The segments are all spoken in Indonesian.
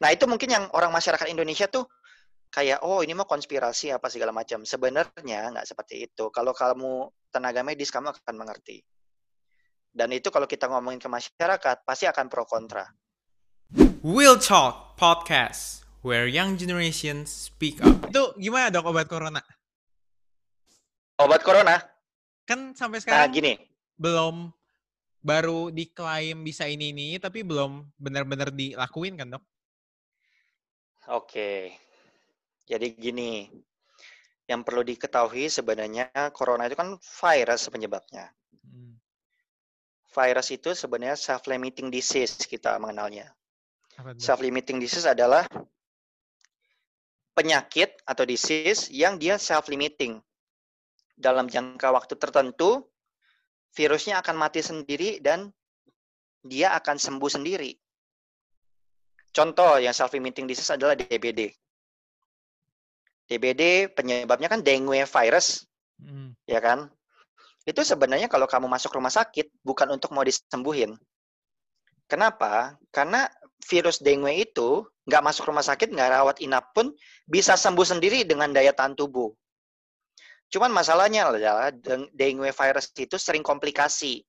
Nah itu mungkin yang orang masyarakat Indonesia tuh kayak oh ini mah konspirasi apa segala macam. Sebenarnya nggak seperti itu. Kalau kamu tenaga medis kamu akan mengerti. Dan itu kalau kita ngomongin ke masyarakat pasti akan pro kontra. Will Talk Podcast, where young generations speak up. Itu gimana dok obat corona? Obat corona? Kan sampai Nah sekarang gini, belum baru diklaim bisa ini ini, tapi belum benar-benar dilakuin kan dok? Oke. Jadi gini, yang perlu diketahui sebenarnya corona itu kan virus penyebabnya. Hmm. Virus itu sebenarnya self-limiting disease kita mengenalnya. Self-limiting disease adalah penyakit atau disease yang dia self-limiting. Dalam jangka waktu tertentu, virusnya akan mati sendiri dan dia akan sembuh sendiri. Contoh yang self-limiting disease adalah DBD. DBD penyebabnya kan dengue virus, Hmm. ya kan? Itu sebenarnya kalau kamu masuk rumah sakit bukan untuk mau disembuhin. Kenapa? Karena virus dengue itu nggak masuk rumah sakit, nggak rawat inap pun bisa sembuh sendiri dengan daya tahan tubuh. Cuman masalahnya adalah deng- dengue virus itu sering komplikasi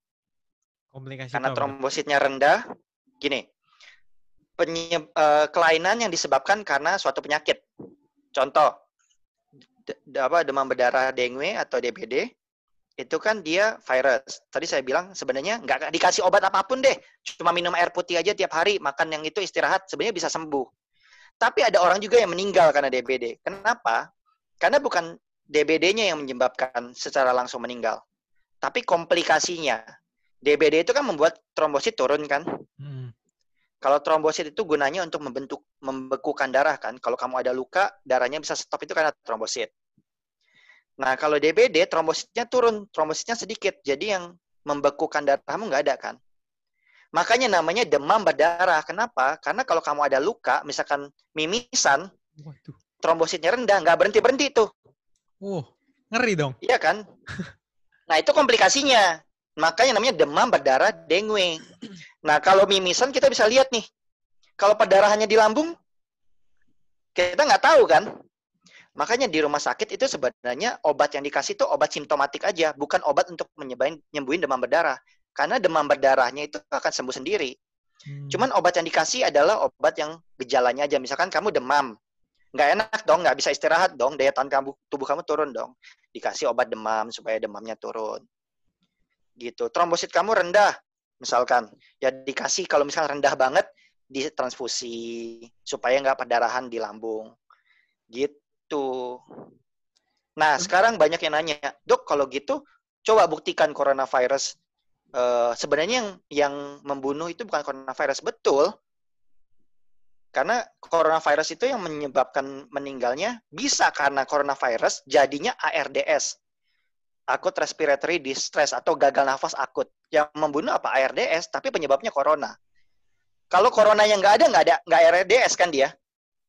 Komplikasi karena trombositnya rendah. Gini, eh, kelainan yang disebabkan karena suatu penyakit. Contoh, de- apa demam berdarah dengue atau DBD itu kan dia virus. Tadi saya bilang sebenarnya nggak dikasih obat apa pun deh, cuma minum air putih aja tiap hari, makan yang itu istirahat, sebenarnya bisa sembuh. Tapi ada orang juga yang meninggal karena DBD. Kenapa? Karena bukan DBD-nya yang menyebabkan secara langsung meninggal, tapi komplikasinya. DBD itu kan membuat trombosit turun kan? Hmm. Kalau trombosit itu gunanya untuk membentuk membekukan darah kan. Kalau kamu ada luka, darahnya bisa stop itu karena trombosit. Nah, kalau DBD trombositnya turun, trombositnya sedikit. Jadi yang membekukan darahmu nggak ada kan. Makanya namanya demam berdarah. Kenapa? Karena kalau kamu ada luka, misalkan mimisan, Waduh. trombositnya rendah, nggak berhenti-berhenti tuh. Wow, ngeri dong. Iya kan? Nah, itu komplikasinya. Makanya namanya demam berdarah dengue. Nah, kalau mimisan kita bisa lihat nih. Kalau perdarahannya di lambung, kita nggak tahu kan? Makanya di rumah sakit itu sebenarnya obat yang dikasih itu obat simptomatik aja, bukan obat untuk menyembuhin, nyembuhin demam berdarah. Karena demam berdarahnya itu akan sembuh sendiri. Hmm. Cuman obat yang dikasih adalah obat yang gejalanya aja. Misalkan kamu demam, nggak enak dong, nggak bisa istirahat dong, daya tahan kamu, tubuh kamu turun dong. Dikasih obat demam supaya demamnya turun. Gitu. Trombosit kamu rendah, misalkan, ya dikasih kalau misalkan rendah banget, ditransfusi supaya nggak perdarahan di lambung. Gitu. Nah, sekarang banyak yang nanya, dok kalau gitu coba buktikan coronavirus eh, sebenarnya yang yang membunuh itu bukan coronavirus betul. Karena coronavirus itu yang menyebabkan meninggalnya bisa karena coronavirus jadinya ARDS. Akut respiratory distress atau gagal nafas akut. Yang membunuh apa ARDS tapi penyebabnya corona. Kalau corona yang nggak ada nggak ada nggak ARDS kan dia.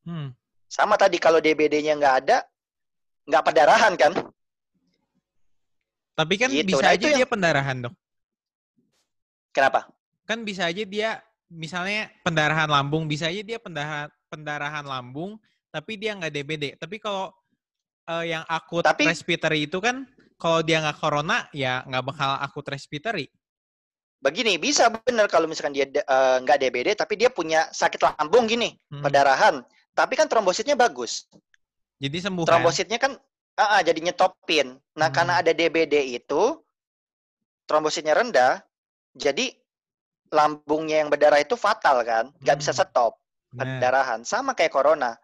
Hmm. Sama tadi kalau DBD-nya nggak ada nggak perdarahan kan. Tapi kan Gitu. bisa Nah, aja yang- dia pendarahan dok. Kenapa? Kan bisa aja dia misalnya pendarahan lambung, bisa aja dia pendarahan pendarahan lambung, tapi dia nggak DBD. Tapi kalau eh, yang akut Tapi- respiratory itu kan kalau dia nggak corona ya nggak bakal akut respiratory. Begini, bisa benar kalau misalkan dia eh, nggak DBD tapi dia punya sakit lambung gini, Hmm. perdarahan. Tapi kan trombositnya bagus. Jadi sembuh kan? Trombositnya kan ah, ah, jadi nyetopin. Nah, Hmm. karena ada DBD itu trombositnya rendah, jadi lambungnya yang berdarah itu fatal kan, nggak bisa Hmm. stop Nah, perdarahan. Sama kayak corona.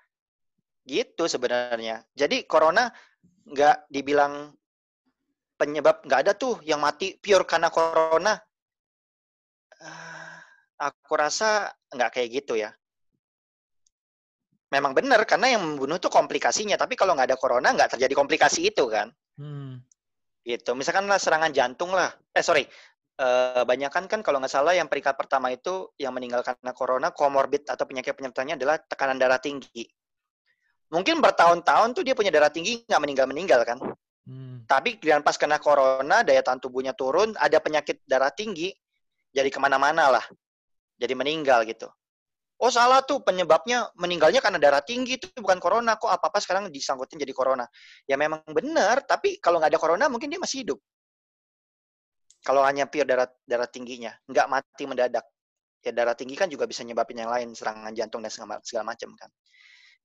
Gitu sebenarnya. Jadi corona nggak dibilang penyebab nggak ada tuh yang mati pure karena corona. Ah, Aku rasa nggak kayak gitu ya. Memang benar karena yang membunuh tuh komplikasinya. Tapi kalau nggak ada corona nggak terjadi komplikasi itu kan. hmm. Gitu. Misalkan lah serangan jantung lah. Eh sorry. Eh, banyakan kan kalau nggak salah yang peringkat pertama itu yang meninggal karena corona komorbid atau penyakit penyertanya adalah tekanan darah tinggi. Mungkin bertahun-tahun tuh dia punya darah tinggi nggak meninggal-meninggal kan. Hmm. Tapi kemudian pas kena corona, daya tahan tubuhnya turun, ada penyakit darah tinggi, jadi ke mana-mana lah. Jadi meninggal gitu. oh salah tuh penyebabnya meninggalnya karena darah tinggi itu bukan corona. Kok apa apa sekarang disangkutin jadi corona? Ya memang benar tapi kalau nggak ada corona mungkin dia masih hidup. Kalau hanya pure darah darah tingginya nggak mati mendadak. Ya darah tinggi kan juga bisa nyebabin yang lain serangan jantung dan segala, segala macam kan.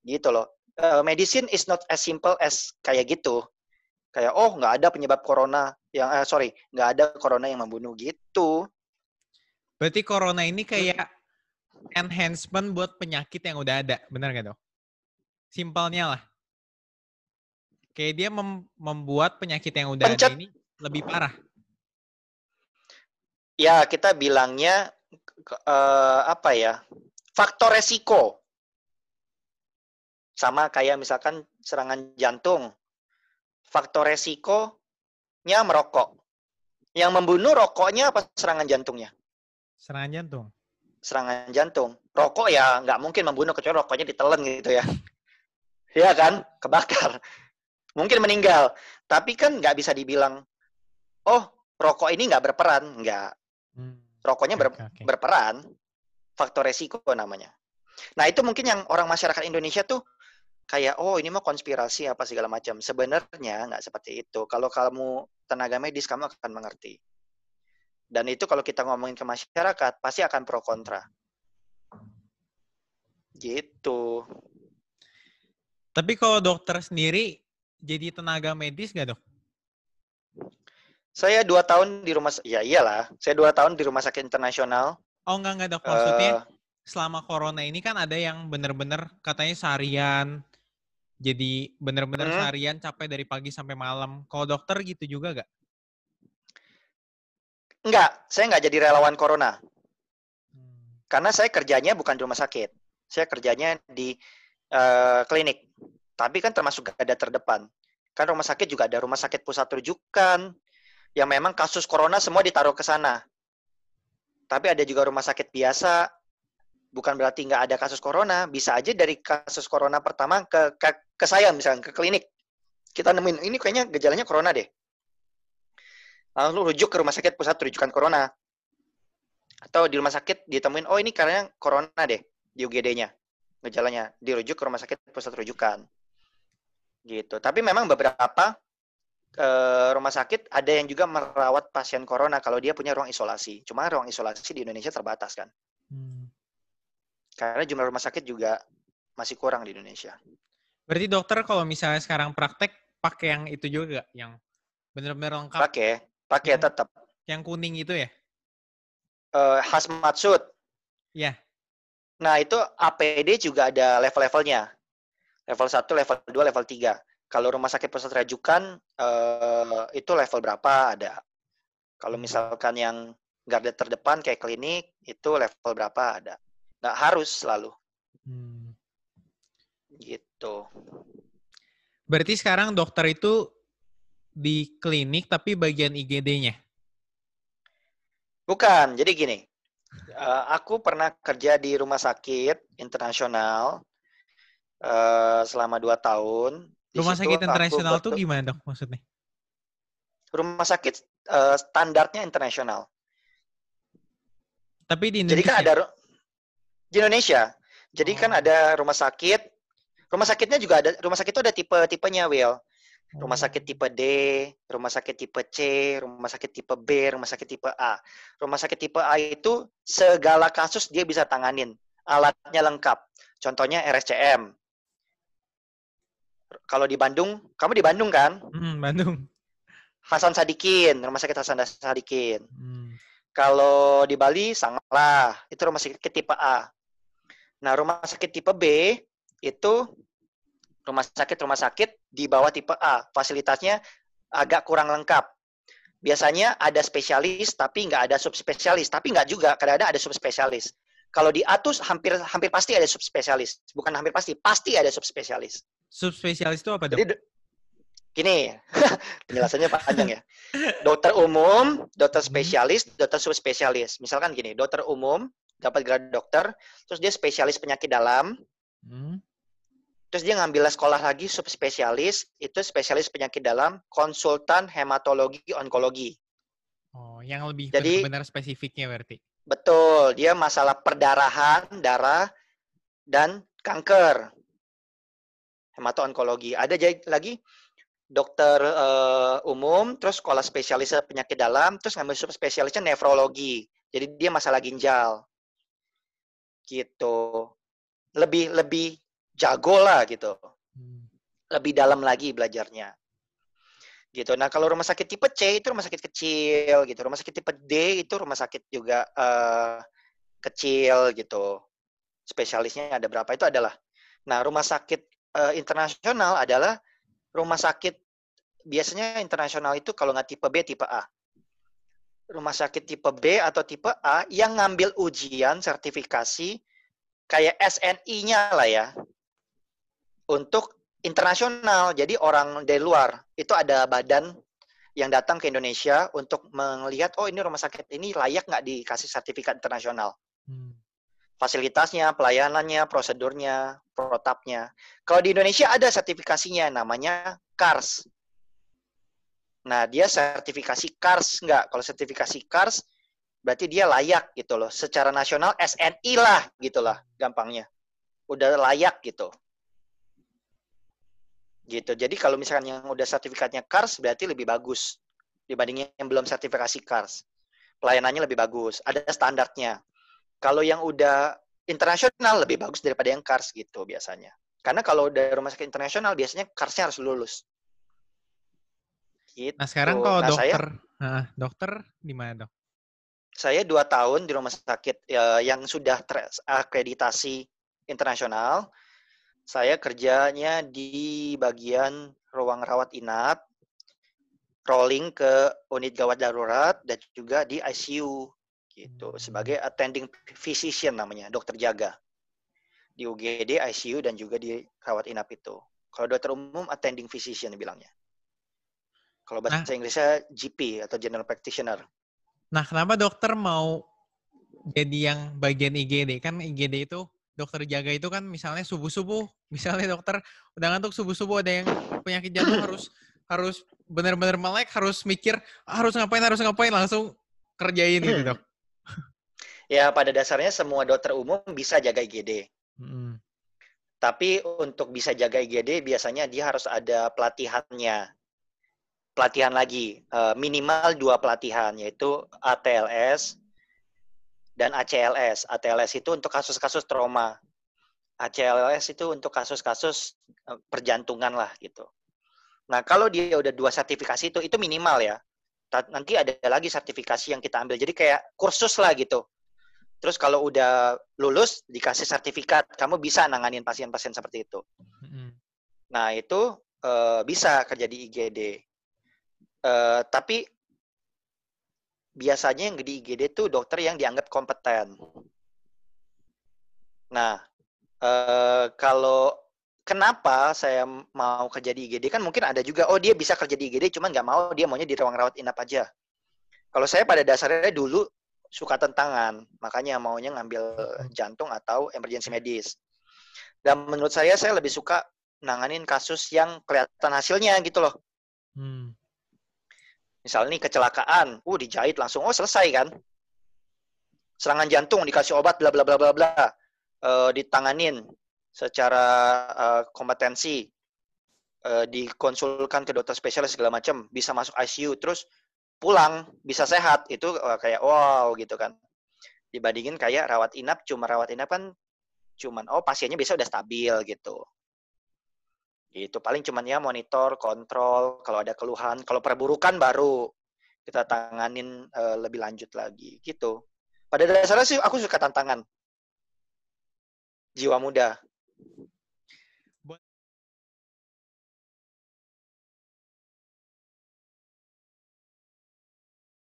Gitu loh. Uh, medicine is not as simple as kayak gitu kayak oh nggak ada penyebab corona yang uh, sorry nggak ada corona yang membunuh gitu berarti corona ini kayak enhancement buat penyakit yang udah ada, benar gak dok? Simpelnya lah. Kayak dia mem membuat penyakit yang udah Pencet. ada ini lebih parah. Ya, kita bilangnya uh, apa ya? Faktor resiko. Sama kayak misalkan serangan jantung. Faktor resikonya merokok. Yang membunuh rokoknya apa serangan jantungnya? Serangan jantung serangan jantung. Rokok ya nggak mungkin membunuh kecuali rokoknya ditelen gitu ya. Iya kan? Kebakar. Mungkin meninggal. Tapi kan nggak bisa dibilang, oh rokok ini nggak berperan. Nggak. Hmm. Rokoknya ber, okay. berperan. Faktor resiko namanya. Nah itu mungkin yang orang masyarakat Indonesia tuh kayak, oh ini mau konspirasi apa segala macam. Sebenarnya nggak seperti itu. Kalau kamu tenaga medis, kamu akan mengerti. Dan itu kalau kita ngomongin ke masyarakat, pasti akan pro kontra. Gitu. Tapi kalau dokter sendiri jadi tenaga medis gak dok? Saya dua tahun di rumah, ya iyalah. Saya dua tahun di rumah sakit internasional. Oh enggak enggak dok, maksudnya uh, selama corona ini kan ada yang bener-bener katanya seharian, jadi bener-bener hmm. seharian capek dari pagi sampai malam. Kalau dokter gitu juga gak? Enggak, saya enggak jadi relawan corona. Hmm. Karena saya kerjanya bukan di rumah sakit. Saya kerjanya di uh, klinik. Tapi kan termasuk ada terdepan. Kan rumah sakit juga ada rumah sakit pusat rujukan yang memang kasus corona semua ditaruh ke sana. Tapi ada juga rumah sakit biasa, bukan berarti nggak ada kasus corona. Bisa aja dari kasus corona pertama ke, ke, ke saya misalnya, ke klinik. Kita nemuin, ini kayaknya gejalanya corona deh lalu rujuk ke rumah sakit pusat rujukan corona. Atau di rumah sakit ditemuin, oh ini karena corona deh di UGD-nya. Gejalanya dirujuk ke rumah sakit pusat rujukan. Gitu. Tapi memang beberapa uh, rumah sakit ada yang juga merawat pasien corona kalau dia punya ruang isolasi. Cuma ruang isolasi di Indonesia terbatas kan. Karena jumlah rumah sakit juga masih kurang di Indonesia. Berarti dokter kalau misalnya sekarang praktek pakai yang itu juga yang benar-benar lengkap? Pakai. Pakai tetap. Yang kuning itu ya? Uh, hazmat suit. Iya. Nah, itu APD juga ada level-levelnya. Level 1, level 2, level 3. Kalau rumah sakit pusat rujukan uh, itu level berapa ada. Kalau misalkan yang garda terdepan kayak klinik itu level berapa ada. Nggak harus selalu. Hmm. Gitu. Berarti sekarang dokter itu di klinik tapi bagian IGD-nya? Bukan. Jadi gini, uh, aku pernah kerja di rumah sakit internasional uh, selama dua tahun. Di rumah sakit internasional tuh gimana dok maksudnya? Rumah sakit uh, standarnya internasional. Tapi di Indonesia? Jadi kan ada di Indonesia. Jadi kan oh. kan ada rumah sakit. Rumah sakitnya juga ada. Rumah sakit itu ada tipe-tipenya, Will rumah sakit oh. tipe D, rumah sakit tipe C, rumah sakit tipe B, rumah sakit tipe A. Rumah sakit tipe A itu segala kasus dia bisa tanganin. Alatnya lengkap. Contohnya RSCM. Kalau di Bandung, kamu di Bandung kan? Hmm, Bandung. Hasan Sadikin, rumah sakit Hasan Sadikin. Hmm. Kalau di Bali, Sanglah, itu rumah sakit tipe A. Nah, rumah sakit tipe B itu rumah sakit rumah sakit di bawah tipe A. Fasilitasnya agak kurang lengkap. Biasanya ada spesialis tapi nggak ada subspesialis, tapi nggak juga kadang-kadang ada subspesialis. Kalau di A tuh hampir hampir pasti ada subspesialis, bukan hampir pasti, pasti ada subspesialis. Subspesialis itu apa dok? Jadi, gini, penjelasannya panjang ya. Dokter umum, dokter hmm. spesialis, dokter subspesialis. Misalkan gini, dokter umum dapat gelar dokter, terus dia spesialis penyakit dalam, hmm. Terus dia ngambil sekolah lagi subspesialis, itu spesialis penyakit dalam, konsultan hematologi onkologi. Oh, yang lebih Jadi, benar spesifiknya berarti. Betul, dia masalah perdarahan, darah, dan kanker. Hemato-onkologi. Ada lagi dokter uh, umum, terus sekolah spesialis penyakit dalam, terus ngambil spesialisnya nefrologi. Jadi dia masalah ginjal. Gitu. Lebih lebih jago lah gitu. Hmm. Lebih dalam lagi belajarnya. Gitu. Nah, kalau rumah sakit tipe C itu rumah sakit kecil gitu. Rumah sakit tipe D itu rumah sakit juga uh, kecil gitu. Spesialisnya ada berapa itu adalah. Nah, rumah sakit uh, internasional adalah rumah sakit biasanya internasional itu kalau nggak tipe B tipe A. Rumah sakit tipe B atau tipe A yang ngambil ujian sertifikasi kayak SNI-nya lah ya untuk internasional. Jadi orang dari luar itu ada badan yang datang ke Indonesia untuk melihat oh ini rumah sakit ini layak nggak dikasih sertifikat internasional. Hmm. Fasilitasnya, pelayanannya, prosedurnya, protapnya. Kalau di Indonesia ada sertifikasinya namanya CARS. Nah, dia sertifikasi CARS nggak? Kalau sertifikasi CARS berarti dia layak gitu loh. Secara nasional SNI lah gitu lah gampangnya. Udah layak gitu gitu. Jadi kalau misalkan yang udah sertifikatnya CARS berarti lebih bagus dibandingin yang belum sertifikasi CARS. Pelayanannya lebih bagus, ada standarnya. Kalau yang udah internasional lebih bagus daripada yang CARS gitu biasanya. Karena kalau dari rumah sakit internasional biasanya CARS-nya harus lulus. Gitu. Nah sekarang kalau nah, dokter, saya, nah, dokter di mana dok? Saya dua tahun di rumah sakit ya, yang sudah terakreditasi internasional saya kerjanya di bagian ruang rawat inap, rolling ke unit gawat darurat dan juga di ICU gitu hmm. sebagai attending physician namanya, dokter jaga. Di UGD, ICU dan juga di rawat inap itu. Kalau dokter umum attending physician bilangnya. Kalau bahasa nah, Inggrisnya GP atau general practitioner. Nah, kenapa dokter mau jadi yang bagian IGD? Kan IGD itu dokter jaga itu kan misalnya subuh-subuh, misalnya dokter udah ngantuk subuh-subuh ada yang penyakit jantung harus harus benar-benar melek, harus mikir harus ngapain harus ngapain langsung kerjain gitu dok. Ya pada dasarnya semua dokter umum bisa jaga IGD. Hmm. Tapi untuk bisa jaga IGD biasanya dia harus ada pelatihannya. Pelatihan lagi, eh, minimal dua pelatihan yaitu ATLS dan ACLS. ATLS itu untuk kasus-kasus trauma. ACLS itu untuk kasus-kasus eh, perjantungan lah gitu. Nah, kalau dia udah dua sertifikasi itu, itu minimal ya. Nanti ada lagi sertifikasi yang kita ambil. Jadi kayak kursus lah gitu. Terus kalau udah lulus, dikasih sertifikat. Kamu bisa nanganin pasien-pasien seperti itu. Nah, itu uh, bisa kerja di IGD. Uh, eh, tapi biasanya yang di IGD itu dokter yang dianggap kompeten. Nah, eh, kalau kenapa saya mau kerja di IGD kan mungkin ada juga oh dia bisa kerja di IGD cuman nggak mau dia maunya di ruang rawat inap aja. Kalau saya pada dasarnya dulu suka tentangan, makanya maunya ngambil jantung atau emergency medis. Dan menurut saya saya lebih suka nanganin kasus yang kelihatan hasilnya gitu loh. Hmm. Misalnya nih kecelakaan, uh dijahit langsung, oh selesai kan? Serangan jantung dikasih obat bla bla bla bla bla, uh, ditanganin secara uh, kompetensi, uh, dikonsulkan ke dokter spesialis segala macam, bisa masuk ICU, terus pulang bisa sehat, itu uh, kayak wow gitu kan. Dibandingin kayak rawat inap, cuma rawat inap kan cuman oh pasiennya bisa udah stabil gitu. Itu paling cuman ya monitor, kontrol, kalau ada keluhan, kalau perburukan baru kita tanganin uh, lebih lanjut lagi gitu. Pada dasarnya sih aku suka tantangan. Jiwa muda.